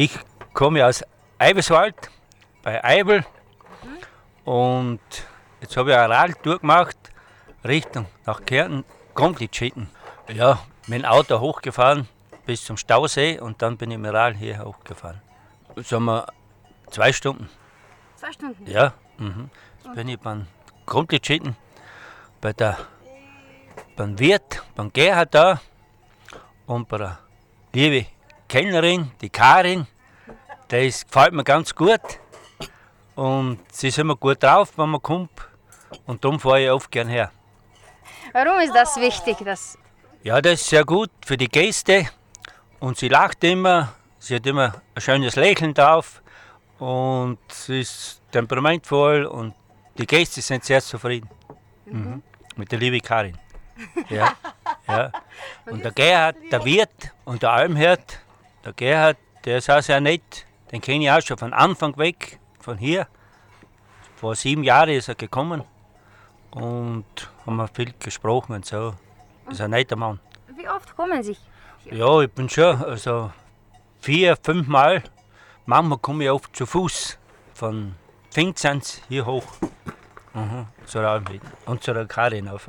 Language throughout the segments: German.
Ich komme aus Eibeswald bei Eibel und jetzt habe ich eine Radtour gemacht Richtung nach Kärnten, komplett schicken. Ja, mit dem Auto hochgefahren bis zum Stausee und dann bin ich mit dem Rad hier hochgefahren. Sagen wir zwei Stunden. Zwei Stunden. Ja, mhm. Jetzt bin ich beim Grundlitschitten, bei der, beim Wirt, beim Gerhard da und bei der liebe Kellnerin, die Karin. Das gefällt mir ganz gut und sie ist immer gut drauf, wenn man kommt und darum fahre ich oft gern her. Warum ist das wichtig? Dass Ja, das ist sehr gut für die Gäste und sie lacht immer, sie hat immer ein schönes Lächeln drauf und sie ist temperamentvoll und die Gäste sind sehr zufrieden mhm. mit der lieben Karin. Ja, ja. Und der Gerhard, der Wirt und der Almhirt, der Gerhard, der ist auch sehr nett, den kenne ich auch schon von Anfang weg, von hier. Vor sieben Jahren ist er gekommen und haben wir viel gesprochen und so. Ist ein netter Mann. wie oft kommen Sie? Ja, ich bin schon also vier, fünf Mal. Manchmal komme ich oft zu Fuß von Pfingsens hier hoch. Mhm, zur Almhütte und zur Karin rauf.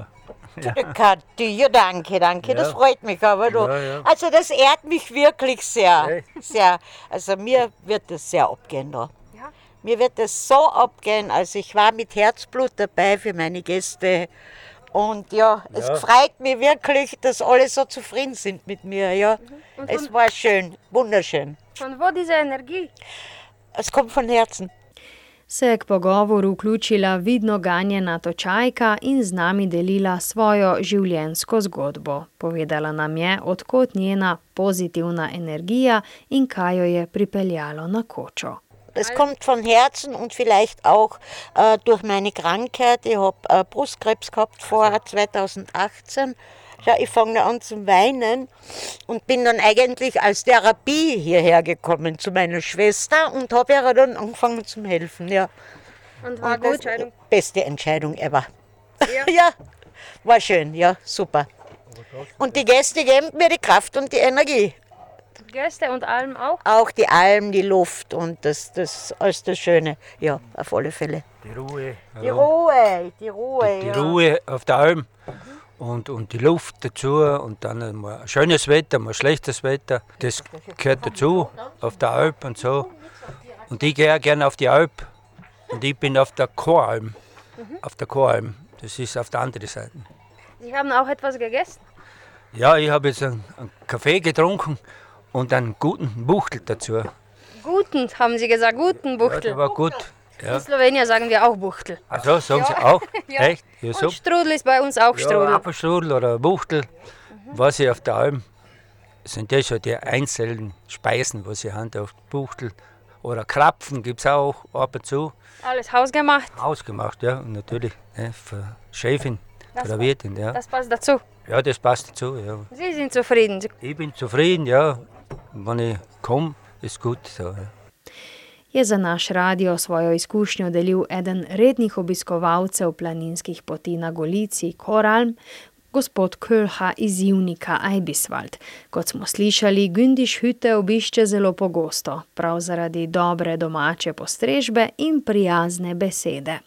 Ja danke, danke, das freut mich aber. Du. Ja, ja. Also das ehrt mich wirklich sehr. Echt? sehr. Also mir wird das sehr abgehen da. Ja. Mir wird das so abgehen. Also ich war mit Herzblut dabei für meine Gäste. Und ja, es Ja. freut mich wirklich, dass alle so zufrieden sind mit mir. Ja. Und Es von, war schön, wunderschön. von wo diese Energie? Es kommt von Herzen. Se je k pogovoru vključila vidno ganjena točajka in z nami delila svojo življenjsko zgodbo. Povedala nam je, odkot njena pozitivna energija in kaj jo je pripeljalo na kočo. Es kommt von Herzen und vielleicht auch äh, durch meine Krankheit. Ich habe äh, Brustkrebs gehabt vor 2018. Ja, ich fange an zu weinen und bin dann eigentlich als Therapie hierher gekommen zu meiner Schwester und habe ihr dann angefangen zu helfen. Ja. Und war Und gut. Beste Entscheidung ever. Ja. ja, war schön, ja, super. Und die Gäste geben mir die Kraft und die Energie. Gäste und allem auch. Auch die Alm, die Luft und das, das alles das Schöne. Ja, auf alle Fälle. Die Ruhe. Die Ruhe, die Ruhe. Die ja. Ruhe auf der Alm und, und die Luft dazu und dann mal schönes Wetter, mal schlechtes Wetter. Das gehört dazu auf der Alp und so. Und ich gehe auch gerne auf die Alp und ich bin auf der Choralm. Auf der Choralm. Das ist auf der anderen Seite. Sie haben auch etwas gegessen. Ja, ich habe jetzt einen, einen Kaffee getrunken und einen guten Buchtel dazu. Guten, haben Sie gesagt, guten Ja, Buchtel. der war gut. Ja. In Slowenien sagen wir auch Buchtel. Also sagen Sie auch? Ja. Echt? Ja, so. Und Strudel ist bei uns auch Ja, Strudel. Apfelstrudel oder Buchtel, was ich auf der Alm, sind das schon die einzelnen Speisen, was ich haben auf Buchtel. Oder Krapfen gibt es auch ab und zu. Alles hausgemacht. Ausgemacht, ja. Und natürlich ne, für Chefin, Das für Wirtin, ja. Das passt dazu. Ja, das passt dazu, ja. Sie sind zufrieden. Sie- Ich bin zufrieden, ja. Wenn ich komme, ist gut. So, ja. Je za naš radio svojo izkušnjo delil eden rednih obiskovalcev planinskih poti na Golici, Koralm, gospod Kölha iz Junika Eibiswald. Kot smo slišali, Gündiš hüte obišče zelo pogosto, prav zaradi dobre domače postrežbe in prijazne besede.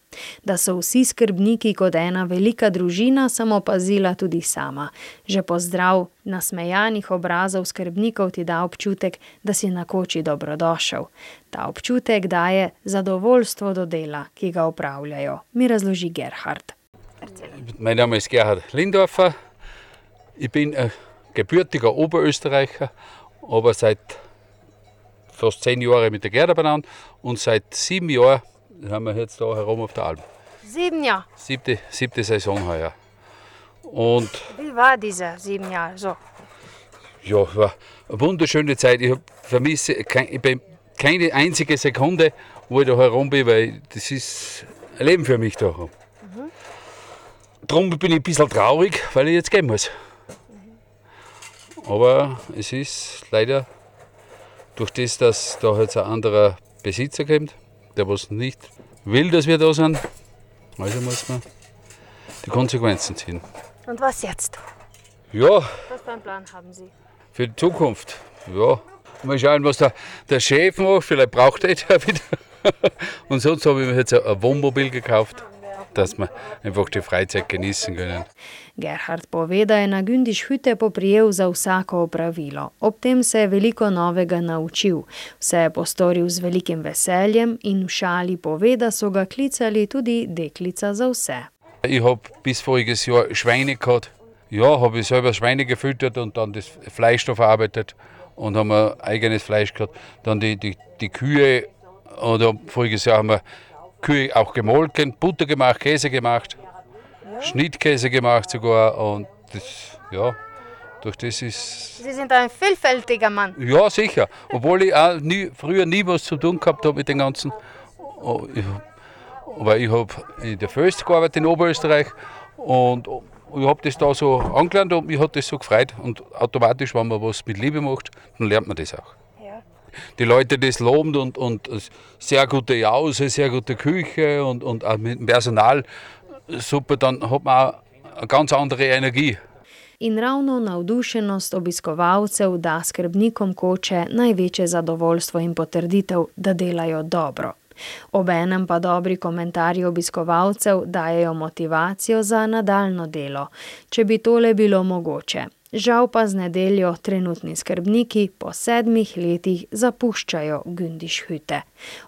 Da so vsi skrbniki kot ena velika družina, sem opazila tudi sama. Že pozdrav nasmejanih obrazov skrbnikov ti da občutek, da si na koči dobrodošel. Ta občutek daje zadovoljstvo do dela, ki ga upravljajo, mi razloži Gerhard. Mein Name ist Gerhard Lindorfer. Ich bin ein gebürtiger Oberösterreicher, aber seit fast zehn Jahren mit der Gerda benannt und seit sieben Jahren haben wir jetzt da herum auf der Alm. Sieben Jahre. Siebte, siebte Saison heuer. Und Wie war diese sieben Jahre? So. ja, war eine wunderschöne Zeit. Ich vermisse kein, ich bin keine einzige Sekunde, wo ich da herum bin, weil das ist ein Leben für mich da. Darum bin ich ein bisschen traurig, weil ich jetzt gehen muss. Aber es ist leider durch das, dass da jetzt ein anderer Besitzer kommt, der was nicht will, dass wir da sind, also muss man die Konsequenzen ziehen. Und was jetzt? Ja, Was für einen Plan haben Sie? für die Zukunft, ja, Mal schauen, was der, der Chef macht. Vielleicht braucht er der wieder. Und sonst habe ich mir jetzt ein Wohnmobil gekauft, dass wir einfach die Freizeit genießen können. Gerhard pove, da je na Gündiš hüte poprijel za vsako opravilo. Ob tem se je veliko novega naučil. Vse je postoril z velikim veseljem in v šali pove, da so ga klicali tudi deklica za vse. Ich habe bis voriges Jahr Schweine gehabt. Ja, habe ich selber Schweine gefüttert und dann das Fleisch da verarbeitet und haben eigenes Fleisch gehabt. Dann die, die, die Kühe, oder voriges Jahr haben wir Kühe auch gemolken, Butter gemacht, Käse gemacht, Schnittkäse gemacht sogar und das, ja, durch das ist, Sie sind ein vielfältiger Mann. ja sicher, obwohl ich auch nie, früher nie was zu tun gehabt habe mit den ganzen, Oh, ich, aber ich habe in der Föst gearbeitet in Oberösterreich und ich habe das da so angelernt und mich hat das so gefreut und automatisch, wenn man was mit Liebe macht, dann lernt man das auch. Die Leute das loben und, und sehr gute Jause, sehr gute Küche und, und auch mit dem Personal super, dann hat man auch eine ganz andere Energie. In ravno navdušenost obiskovalcev da skrbnikom koče največje zadovoljstvo in potrditev, da delajo dobro. Obenem pa dobri komentarji obiskovalcev dajejo motivacijo za nadaljno delo, če bi tole bilo mogoče. Žal pa z nedeljo trenutni skrbniki po sedmih letih zapuščajo Gündiš hüte.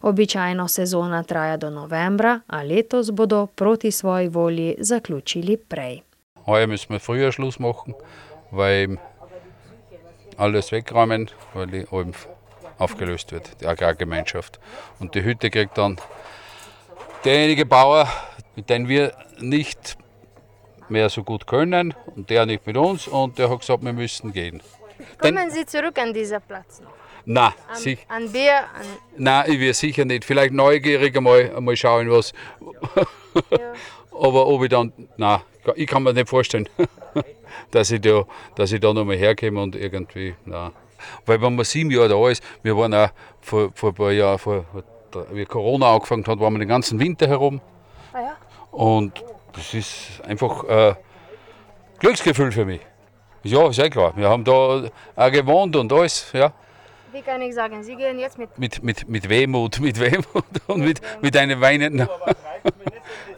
Običajno sezona traja do novembra, a letos bodo proti svoji volji zaključili prej. Heuer müssen wir früher Schluss machen, weil alles wegräumen, weil die Alm aufgelöst wird, die Agrargemeinschaft. Und die Hütte kriegt dann derjenige Bauer, dem wir nicht mehr so gut können und der nicht mit uns und der hat gesagt, wir müssen gehen. Kommen Sie zurück an diesen Platz noch. Na, An, sich, an Bier, an nein, ich will sicher nicht. Vielleicht neugierig einmal, einmal schauen, was. Aber ob ich dann, nein, ich kann mir nicht vorstellen, dass ich da, dass ich da nochmal herkomme und irgendwie, nein. Weil wenn man sieben Jahre da ist, wir waren auch vor, vor ein paar Jahren, vor, wie Corona angefangen hat, waren wir den ganzen Winter herum. Ah ja. Und das ist einfach ein Glücksgefühl für mich. Ja, ist ja klar. Wir haben da auch gewohnt und alles, ja. Wie kann ich sagen, Sie gehen jetzt mit Mit, mit, mit Wehmut, mit Wehmut und mit, mit einem weinenden.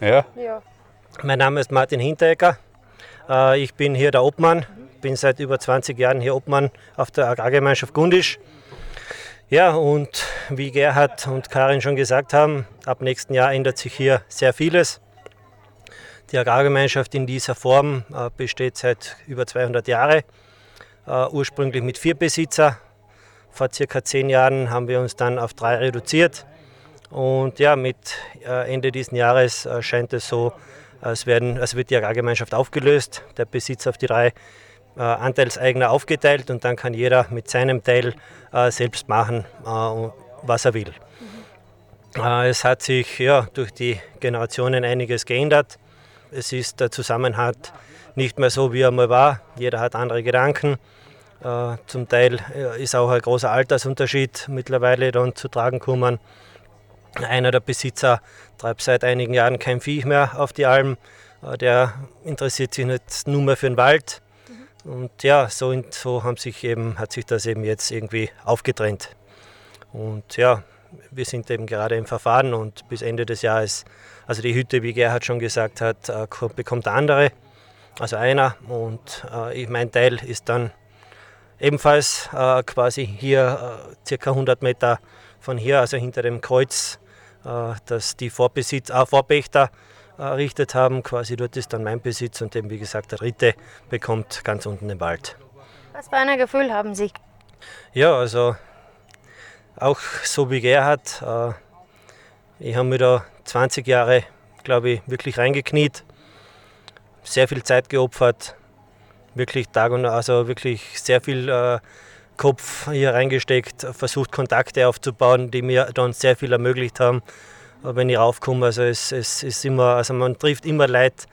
ja. ja. Mein Name ist Martin Hinteregger. Äh, Ich bin hier der Obmann, bin seit über 20 Jahren hier Obmann auf der Agrargemeinschaft Gundisch. Ja, und wie Gerhard und Karin schon gesagt haben, ab nächsten Jahr ändert sich hier sehr vieles. Die Agrargemeinschaft in dieser Form äh, besteht seit über 200 Jahren, äh, ursprünglich mit vier Besitzer. Vor circa zehn Jahren haben wir uns dann auf drei reduziert. Und ja, mit äh, Ende dieses Jahres scheint es so, als, werden, als wird die Agrargemeinschaft aufgelöst, der Besitz auf die drei Anteilseigner aufgeteilt und dann kann jeder mit seinem Teil selbst machen, was er will. Äh, es hat sich ja, durch die Generationen einiges geändert. Es ist der Zusammenhalt nicht mehr so, wie er mal war. Jeder hat andere Gedanken. Äh, zum Teil äh, ist auch ein großer Altersunterschied mittlerweile dann zu tragen gekommen. Einer der Besitzer treibt seit einigen Jahren kein Vieh mehr auf die Alm. Äh, Der interessiert sich nicht nur mehr für den Wald. Und ja, so, und so haben sich eben, hat sich das eben jetzt irgendwie aufgetrennt. Und ja, wir sind eben gerade im Verfahren und bis Ende des Jahres, also die Hütte, wie Gerhard schon gesagt hat, äh, ko- bekommt der andere, also einer. Und äh, mein Teil ist dann ebenfalls äh, quasi hier äh, circa 100 Meter von hier, also hinter dem Kreuz, äh, das die Vorbesitz, äh, Vorpächter errichtet haben. Quasi dort ist dann mein Besitz und eben wie gesagt der dritte bekommt ganz unten den Wald. Was für ein Gefühl haben Sie? Ja, also auch so wie Gerhard, äh, ich habe mich da 20 Jahre, glaube ich, wirklich reingekniet, sehr viel Zeit geopfert, wirklich Tag und also wirklich sehr viel äh, Kopf hier reingesteckt, versucht Kontakte aufzubauen, die mir dann sehr viel ermöglicht haben, äh, wenn ich raufkomme. Also es, es ist immer, also man trifft immer Leute,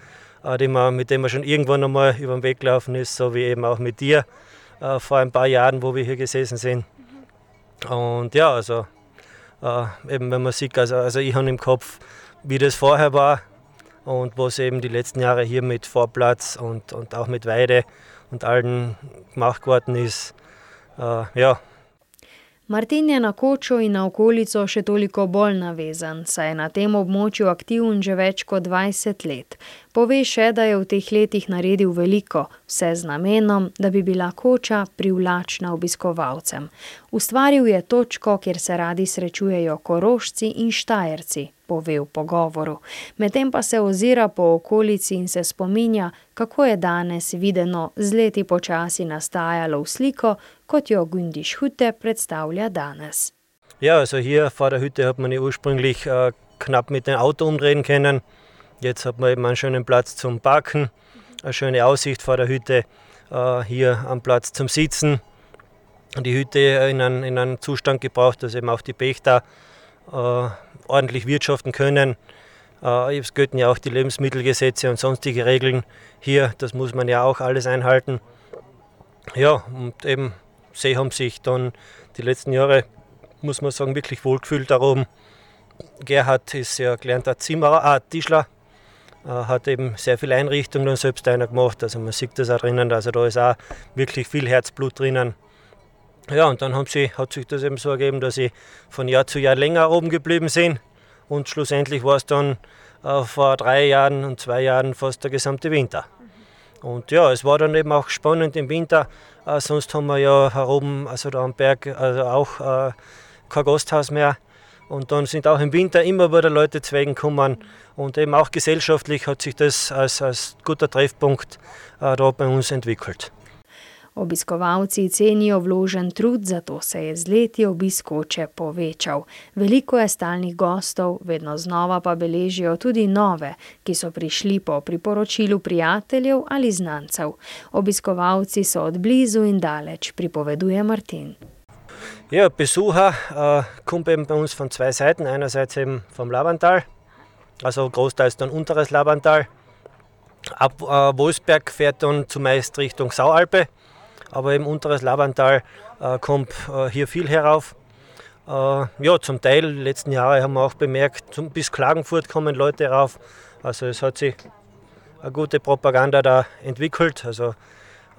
äh, die man, mit denen man schon irgendwann einmal über den Weg gelaufen ist, so wie eben auch mit dir äh, vor ein paar Jahren, wo wir hier gesessen sind. Und ja, also äh, eben wenn man sieht, also, also ich habe im Kopf, wie das vorher war und was eben die letzten Jahre hier mit Vorplatz und, und auch mit Weide und allen gemacht worden ist. Äh, ja, Martin je na kočo in na okolico še toliko bolj navezan, saj je na tem območju aktiven že več kot 20 let. Pove še, da je v teh letih naredil veliko, vse z namenom, da bi bila koča privlačna obiskovalcem. Ustvaril je točko, kjer se radi srečujejo korošci in štajerci, pove v pogovoru. Medtem pa se ozira po okolici in se spominja, kako je danes videno z leti počasi nastajalo v sliko, kot jo Gündisch Hütte predstavlja danes. Ja, also hier vor der Hütte hat man ursprünglich äh, knapp mit dem Auto umdrehen können. Jetzt hat man eben einen schönen Platz zum Parken, eine schöne Aussicht vor der Hütte, äh, hier am Platz zum Sitzen. Die Hütte in einen, in einen Zustand gebraucht, dass eben auch die Pächter äh, ordentlich wirtschaften können. Äh, es gelten ja auch die Lebensmittelgesetze und sonstige Regeln hier, das muss man ja auch alles einhalten. Ja, und eben See haben sich dann die letzten Jahre, muss man sagen, wirklich wohlgefühlt darum. Gerhard ist ja gelernter Zimmerer, ah, Tischler, äh, hat eben sehr viele Einrichtungen und selbst einer gemacht. Also man sieht das auch drinnen, also da ist auch wirklich viel Herzblut drinnen. Ja, und dann haben sie, hat sich das eben so ergeben, dass sie von Jahr zu Jahr länger oben geblieben sind. Und schlussendlich war es dann äh, vor drei Jahren und zwei Jahren fast der gesamte Winter. Und ja, es war dann eben auch spannend im Winter. Äh, sonst haben wir ja heroben, also da am Berg, also auch äh, kein Gasthaus mehr. Und dann sind auch im Winter immer wieder Leute zu Wegen gekommen. Und eben auch gesellschaftlich hat sich das als, als guter Treffpunkt äh, da bei uns entwickelt. Obiskovalci cenijo vložen trud, zato se je z leti obiskoče povečal. Veliko je stalnih gostov, vedno znova pa beležijo tudi nove, ki so prišli po priporočilu prijateljev ali znancev. Obiskovalci so od blizu in daleč, pripoveduje Martin. Ja, Besucher äh, kommt eben bei uns von zwei Seiten. Einerseits eben vom Labantal, also großteils dann unteres Labantal. Ab äh, Wolfsberg fährt dann zumeist Richtung Saualpe aber im unteres Labantal äh, kommt äh, hier viel herauf. Äh, ja, zum Teil, letzten Jahre haben wir auch bemerkt, zum, bis Klagenfurt kommen Leute rauf. Also es hat sich eine gute Propaganda da entwickelt. Also,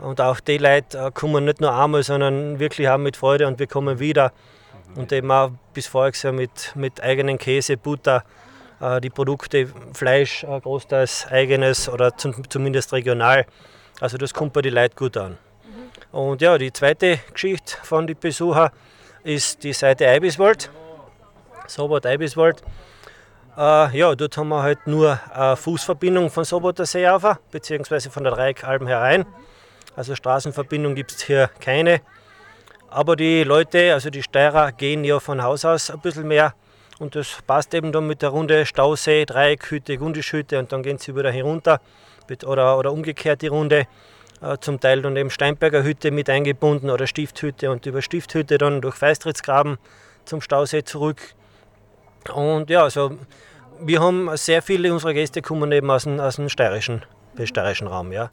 und auch die Leute äh, kommen nicht nur einmal, sondern wirklich auch mit Freude und wir kommen wieder. Und eben auch bis Jahr mit, mit eigenen Käse, Butter, äh, die Produkte, Fleisch, äh, großteils eigenes oder zum, zumindest regional. Also das kommt bei den Leuten gut an. Und ja, die zweite Geschichte von den Besuchern ist die Seite Eibiswald, Sobot Eibiswald. Äh, ja, dort haben wir halt nur eine Fußverbindung von Soboter See auf, beziehungsweise von der Dreieckalm herein. Also Straßenverbindung gibt es hier keine. Aber die Leute, also die Steirer, gehen ja von Haus aus ein bisschen mehr. Und das passt eben dann mit der Runde Stausee, Dreieckhütte, Gundischhütte und dann gehen sie wieder herunter. Oder, oder umgekehrt die Runde. Äh, zum Teil dann eben Steinberger Hütte mit eingebunden oder Stifthütte und über Stifthütte dann durch Feistritzgraben zum Stausee zurück. Und ja, also wir haben sehr viele unserer Gäste kommen eben aus dem, aus dem steirischen, steirischen Raum. Ja.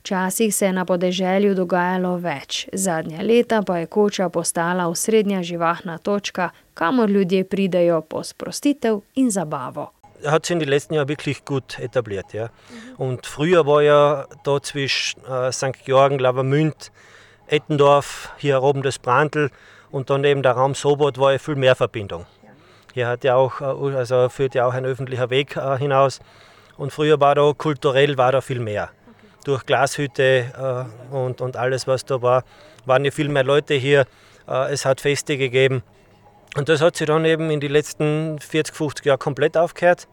Včasih se je na podeželju dogajalo več, zadnja leta pa je koča postala osrednja živahna točka, kamor ljudje pridejo po sprostitev in zabavo. Hat sich in den letzten Jahren wirklich gut etabliert. Ja. Mhm. Und früher war ja da zwischen äh, St. Georgen, Lavermünd, Ettendorf, hier oben das Brandl und dann eben der Raum Sobot war ja viel mehr Verbindung. Hier hat ja auch, äh, also führt ja auch ein öffentlicher Weg äh, hinaus. Und früher war da kulturell war da viel mehr. Durch Glashütte äh, und, und alles, was da war, waren ja viel mehr Leute hier. Äh, es hat Feste gegeben. Und das hat sich dann eben in den letzten 40, 50 Jahren komplett aufgehört.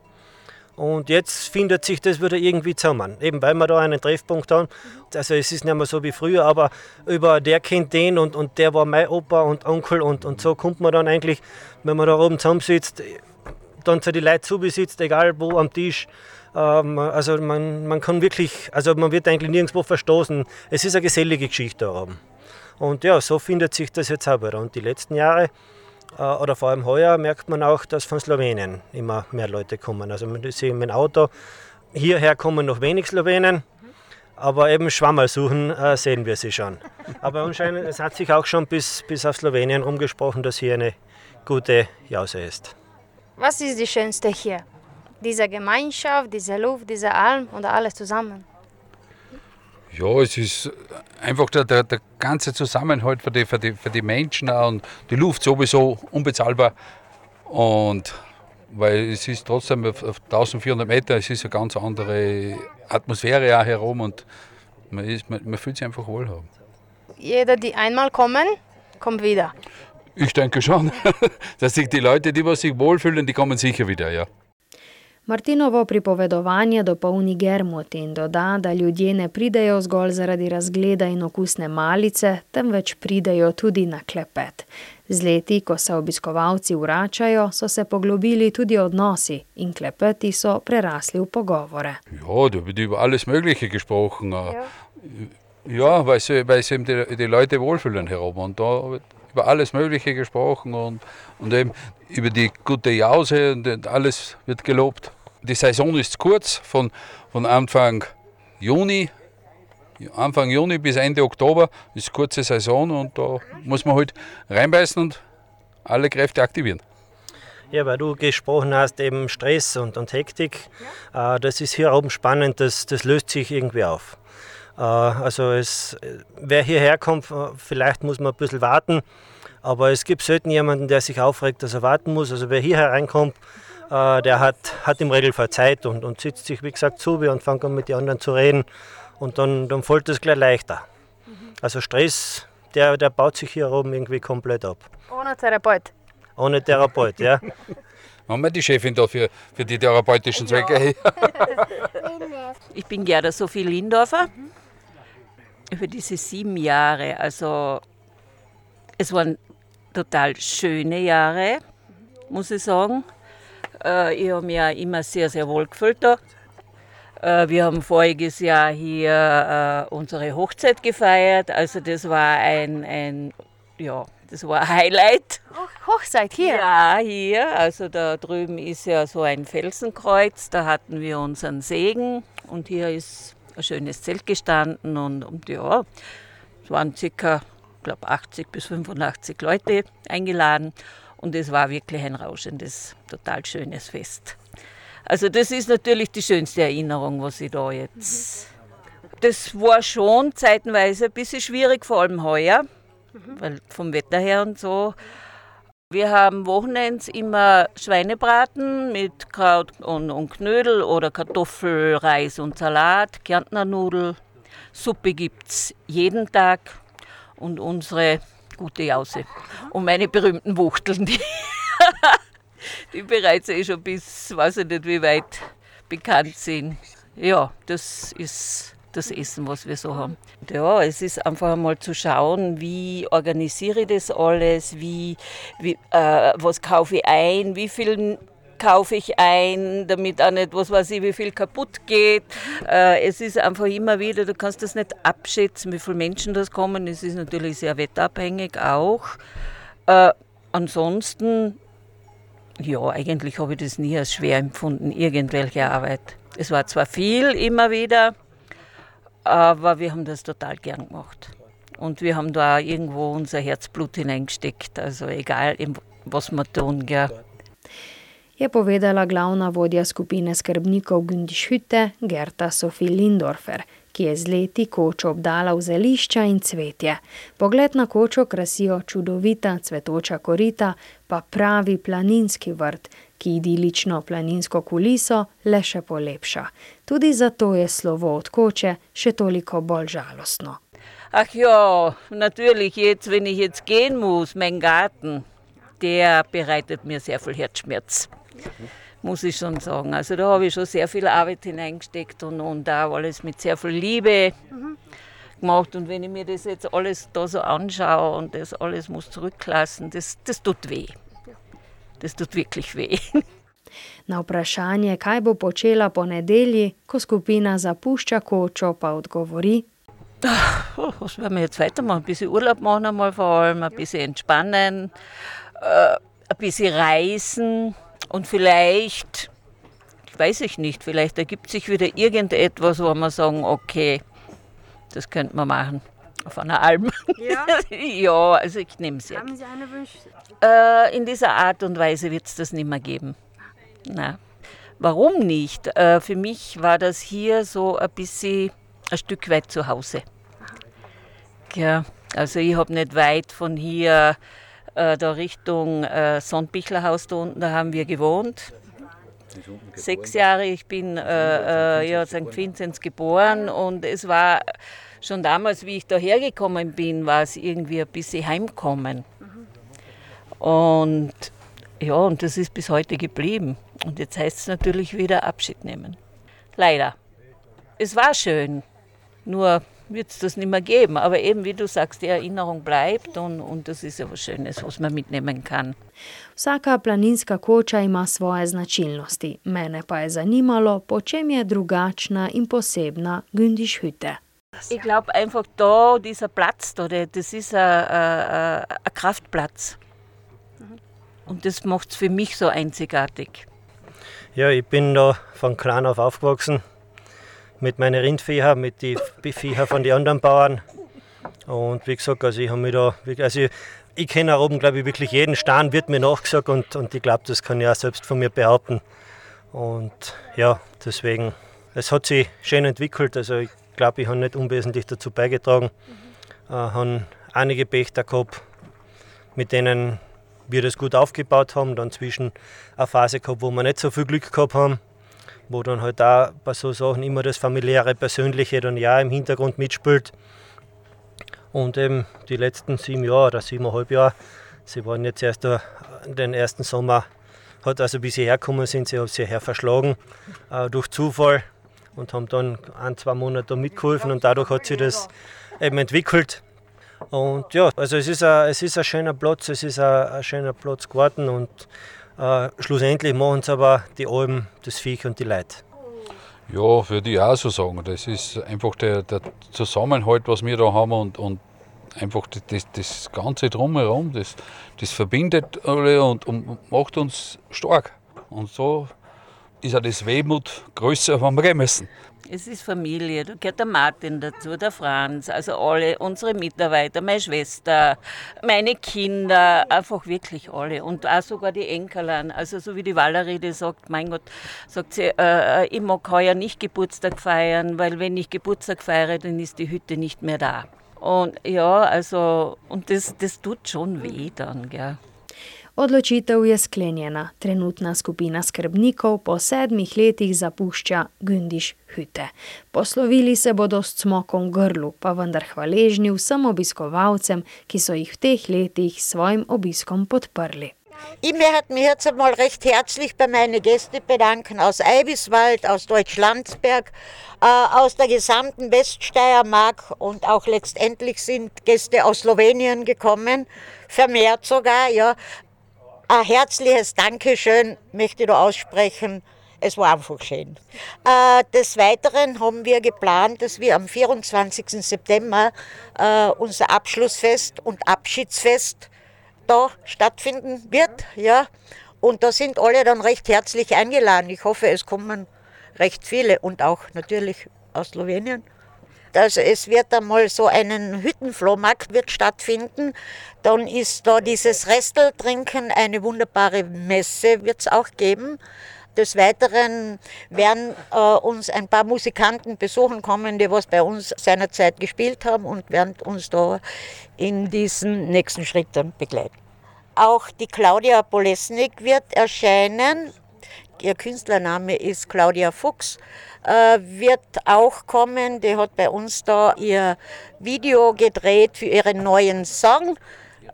Und jetzt findet sich das wieder irgendwie zusammen. Eben weil wir da einen Treffpunkt haben. Also es ist nicht mehr so wie früher, aber über der kennt den und, und der war mein Opa und Onkel und, und so kommt man dann eigentlich, wenn man da oben zusammensitzt, dann zu die Leute zubesitzt, egal wo am Tisch. Ähm, also man, man kann wirklich, also man wird eigentlich nirgendwo verstoßen. Es ist eine gesellige Geschichte da oben. Und ja, so findet sich das jetzt auch wieder. Und die letzten Jahre oder vor allem heuer merkt man auch, dass von Slowenien immer mehr Leute kommen. Also man sieht mit dem Auto, hierher kommen noch wenig Slowenen, aber eben Schwammerl suchen äh, sehen wir sie schon. Aber anscheinend, es hat sich auch schon bis, bis auf Slowenien rumgesprochen, dass hier eine gute Jause ist. Was ist die schönste hier? Diese Gemeinschaft, diese Luft, diese Alm oder alles zusammen? Ja, es ist einfach der, der, der ganze Zusammenhalt für die, für, die, für die Menschen und die Luft sowieso unbezahlbar. Und weil es ist trotzdem auf, auf 1400 Meter, es ist eine ganz andere Atmosphäre auch herum und man, ist, man, man fühlt sich einfach wohl haben. Jeder, die einmal kommen, kommt wieder. Ich denke schon, dass sich die Leute, die was sich wohlfühlen, die kommen sicher wieder, ja. Martinovo pripovedovanje dopolni Germot in doda, da ljudje ne pridejo zgolj zaradi razgleda in okusne malice, temveč pridejo tudi na klepet. Z leti, ko se obiskovalci vračajo, so se poglobili tudi odnosi in klepeti so prerasli v pogovore. Ja, da wird über alles Mögliche gesprochen. Ja, ja weil, sie, weil eben die, die Leute wohlfühlen herum. Und da wird über alles Mögliche gesprochen und, und eben über die gute Jause und alles wird gelobt. Die Saison ist kurz, von, von Anfang Juni, Anfang Juni bis Ende Oktober ist kurze Saison und da muss man halt reinbeißen und alle Kräfte aktivieren. Ja, weil du gesprochen hast, eben Stress und, und Hektik, ja. äh, das ist hier oben spannend, das, das löst sich irgendwie auf. Äh, also es, wer hierher kommt, vielleicht muss man ein bisschen warten, aber es gibt selten jemanden, der sich aufregt, dass er warten muss. Also wer hier hereinkommt, äh, der hat, hat im Regelfall Zeit und, und sitzt sich, wie gesagt, zu und fängt an mit den anderen zu reden und dann, dann fällt es gleich leichter. Mhm. Also Stress, der, der baut sich hier oben irgendwie komplett ab. Ohne Therapeut. Ohne Therapeut, ja. Haben wir die Chefin da für, für die therapeutischen Zwecke? ich bin Gerda Sophie Lindorfer. Für diese sieben Jahre, also es waren total schöne Jahre, muss ich sagen. Äh, ich habe mich ja immer sehr, sehr wohl gefühlt da. Äh, wir haben voriges Jahr hier äh, unsere Hochzeit gefeiert. Also das war ein, ein ja, das war ein Highlight. Hochzeit hier? Ja, hier. Also da drüben ist ja so ein Felsenkreuz. Da hatten wir unseren Segen und hier ist ein schönes Zelt gestanden und, und ja, es waren circa, glaube 80 bis 85 Leute eingeladen. Und es war wirklich ein rauschendes, total schönes Fest. Also das ist natürlich die schönste Erinnerung, was ich da jetzt. Das war schon zeitenweise ein bisschen schwierig, vor allem heuer, weil vom Wetter her und so. Wir haben Wochenends immer Schweinebraten mit Kraut und, und Knödel oder Kartoffel, Reis und Salat, Kärntner Nudel. Suppe gibt es jeden Tag und unsere gute Jause. Und meine berühmten Wuchteln, die, die bereits eh schon bis, weiß ich nicht wie weit bekannt sind. Ja, das ist das Essen, was wir so haben. Ja, es ist einfach einmal zu schauen, wie organisiere ich das alles, wie, wie äh, was kaufe ich ein, wie viel kaufe ich ein, damit auch nicht, was weiß ich, wie viel kaputt geht. Äh, es ist einfach immer wieder, du kannst das nicht abschätzen, wie viele Menschen das kommen. Es ist natürlich sehr wetterabhängig auch. Äh, ansonsten, ja, eigentlich habe ich das nie als schwer empfunden, irgendwelche Arbeit. Es war zwar viel immer wieder, aber wir haben das total gern gemacht. Und wir haben da irgendwo unser Herzblut hineingesteckt. Also egal, was wir tun. Gell je povedala glavna vodja skupine skrbnikov Gündišhütte Gerta Sophie Lindorfer, ki je z leti kočo obdala v zelišča in cvetje. Pogled na kočo krasijo čudovita cvetoča korita, pa pravi planinski vrt, ki idilično planinsko kuliso le še polepša. Tudi zato je slovo od koče še toliko bolj žalostno. Ach ja, natürlich jetzt, wenn ich jetzt gehen muss, mein Garten, der bereitet mir sehr viel Herzschmerz muss ich schon sagen. Also da habe ich schon sehr viel Arbeit hineingesteckt und, und auch alles mit sehr viel Liebe mhm. gemacht. Und wenn ich mir das jetzt alles da so anschaue und das alles muss zurücklassen, das, das tut weh. Das tut wirklich weh. Na vprašanje, kaj bo počela po nedelji, ko skupina zapušča kočo, pa odgovori. Oh, was werden wir jetzt weitermachen? Ein bisschen Urlaub machen, mal vor allem, ein bisschen entspannen, äh, ein bisschen reisen. Und vielleicht, weiß ich nicht, vielleicht ergibt sich wieder irgendetwas, wo wir sagen, okay, das könnte man machen. Auf einer Alm. Ja, ja also ich nehme es jetzt. Haben Sie eine Wünsche? Äh, in dieser Art und Weise wird es das nicht mehr geben. Na, warum nicht? Äh, für mich war das hier so ein bisschen ein Stück weit zu Hause. Ja, also ich habe nicht weit von hier äh, da Richtung äh, Sonnbichlerhaus da unten, da haben wir gewohnt. Sechs Jahre, ich bin äh, äh, ja, St. Vinzenz geboren und es war schon damals, wie ich da hergekommen bin, war es irgendwie ein bisschen heimkommen. Und ja, und das ist bis heute geblieben. Und jetzt heißt es natürlich wieder Abschied nehmen. Leider. Es war schön, nur wird es das nicht mehr geben. Aber eben, wie du sagst, die Erinnerung bleibt und, und das ist ja was Schönes, was man mitnehmen kann. Vsaka planinska koča ima svoje značilnosti. Mene pa je zanimalo, po čem je drugačna in posebna Gündisch Hütte. Ich glaube einfach da, dieser Platz da, das ist ein, ein Kraftplatz. Und das macht es für mich so einzigartig. Ja, ich bin da von klein auf aufgewachsen mit meinen Rindviecher, mit den Viecher von den anderen Bauern. Und wie gesagt, also ich habe mich da, also ich, ich kenne auch oben, glaube ich, wirklich jeden Stein, wird mir nachgesagt und, und ich glaube, das kann ich auch selbst von mir behaupten. Und ja, deswegen, es hat sich schön entwickelt. Also ich glaube, ich habe nicht unwesentlich dazu beigetragen. Mhm. Äh, habe einige Pächter gehabt, mit denen wir das gut aufgebaut haben. Dann zwischen eine Phase gehabt, wo wir nicht so viel Glück gehabt haben, wo dann halt auch bei so Sachen immer das familiäre, persönliche dann ja im Hintergrund mitspielt. Und eben die letzten sieben Jahre oder siebeneinhalb Jahre, sie waren jetzt erst den ersten Sommer, hat also wie sie hergekommen sind, sie haben sich her verschlagen äh, durch Zufall und haben dann ein, zwei Monate mitgeholfen und dadurch hat sich das eben entwickelt. Und ja, also es ist ein, es ist ein schöner Platz, es ist ein, ein schöner Platz geworden und äh, schlussendlich machen es aber die Alben, das Viech und die Leute. Ja, würde ich auch so sagen. Das ist einfach der, der Zusammenhalt, was wir da haben und, und einfach das, das Ganze drumherum, das, das verbindet alle und, und macht uns stark. Und so ist auch das Wehmut größer, wenn wir gehen müssen. Es ist Familie, da gehört der Martin dazu, der Franz, also alle unsere Mitarbeiter, meine Schwester, meine Kinder, einfach wirklich alle und auch sogar die Enkelern. Also so wie die Valerie die sagt, mein Gott, sagt sie, äh, äh, ich mag heuer nicht Geburtstag feiern, weil wenn ich Geburtstag feiere, dann ist die Hütte nicht mehr da. Und ja, also, und das, das tut schon weh dann, gell. Odločitev je sklenjena. Trenutna skupina skrbnikov po sedmih letih zapušča Gündiš Hüte. Poslovili se bodo s cmokom grlu, pa vendar hvaležni vsem obiskovalcem, ki so jih v teh letih s svojim obiskom podprli. Ich möchte mich jetzt einmal recht herzlich bei meinen Gästen bedanken aus Eibiswald, aus Deutschlandsberg, äh, aus der gesamten Weststeiermark und auch letztendlich sind Gäste aus Slowenien gekommen, vermehrt sogar, ja. Ein herzliches Dankeschön möchte ich da aussprechen. Es war einfach schön. Äh, des Weiteren haben wir geplant, dass wir am 24. September äh, unser Abschlussfest und Abschiedsfest da stattfinden wird. Ja. Und da sind alle dann recht herzlich eingeladen. Ich hoffe, es kommen recht viele und auch natürlich aus Slowenien. Also es wird einmal so einen Hüttenflohmarkt wird stattfinden. Dann ist da dieses Resteltrinken, eine wunderbare Messe wird es auch geben. Des Weiteren werden äh, uns ein paar Musikanten besuchen kommen, die was bei uns seinerzeit gespielt haben und werden uns da in diesen nächsten Schritten begleiten. Auch die Claudia Bolesnik wird erscheinen. Ihr Künstlername ist Claudia Fuchs äh, wird auch kommen. Die hat bei uns da ihr Video gedreht für ihren neuen Song,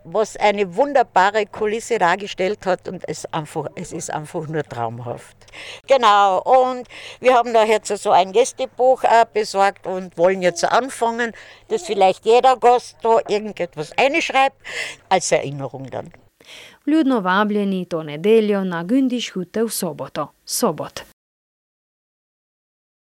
was eine wunderbare Kulisse dargestellt hat und es, einfach, es ist einfach nur traumhaft. Genau, und wir haben da jetzt so ein Gästebuch äh, besorgt und wollen jetzt anfangen, dass vielleicht jeder Gast da irgendetwas einschreibt, als Erinnerung dann. Ljudno vabljeni to nedeljo na Gündiš Hute v soboto. Sobot.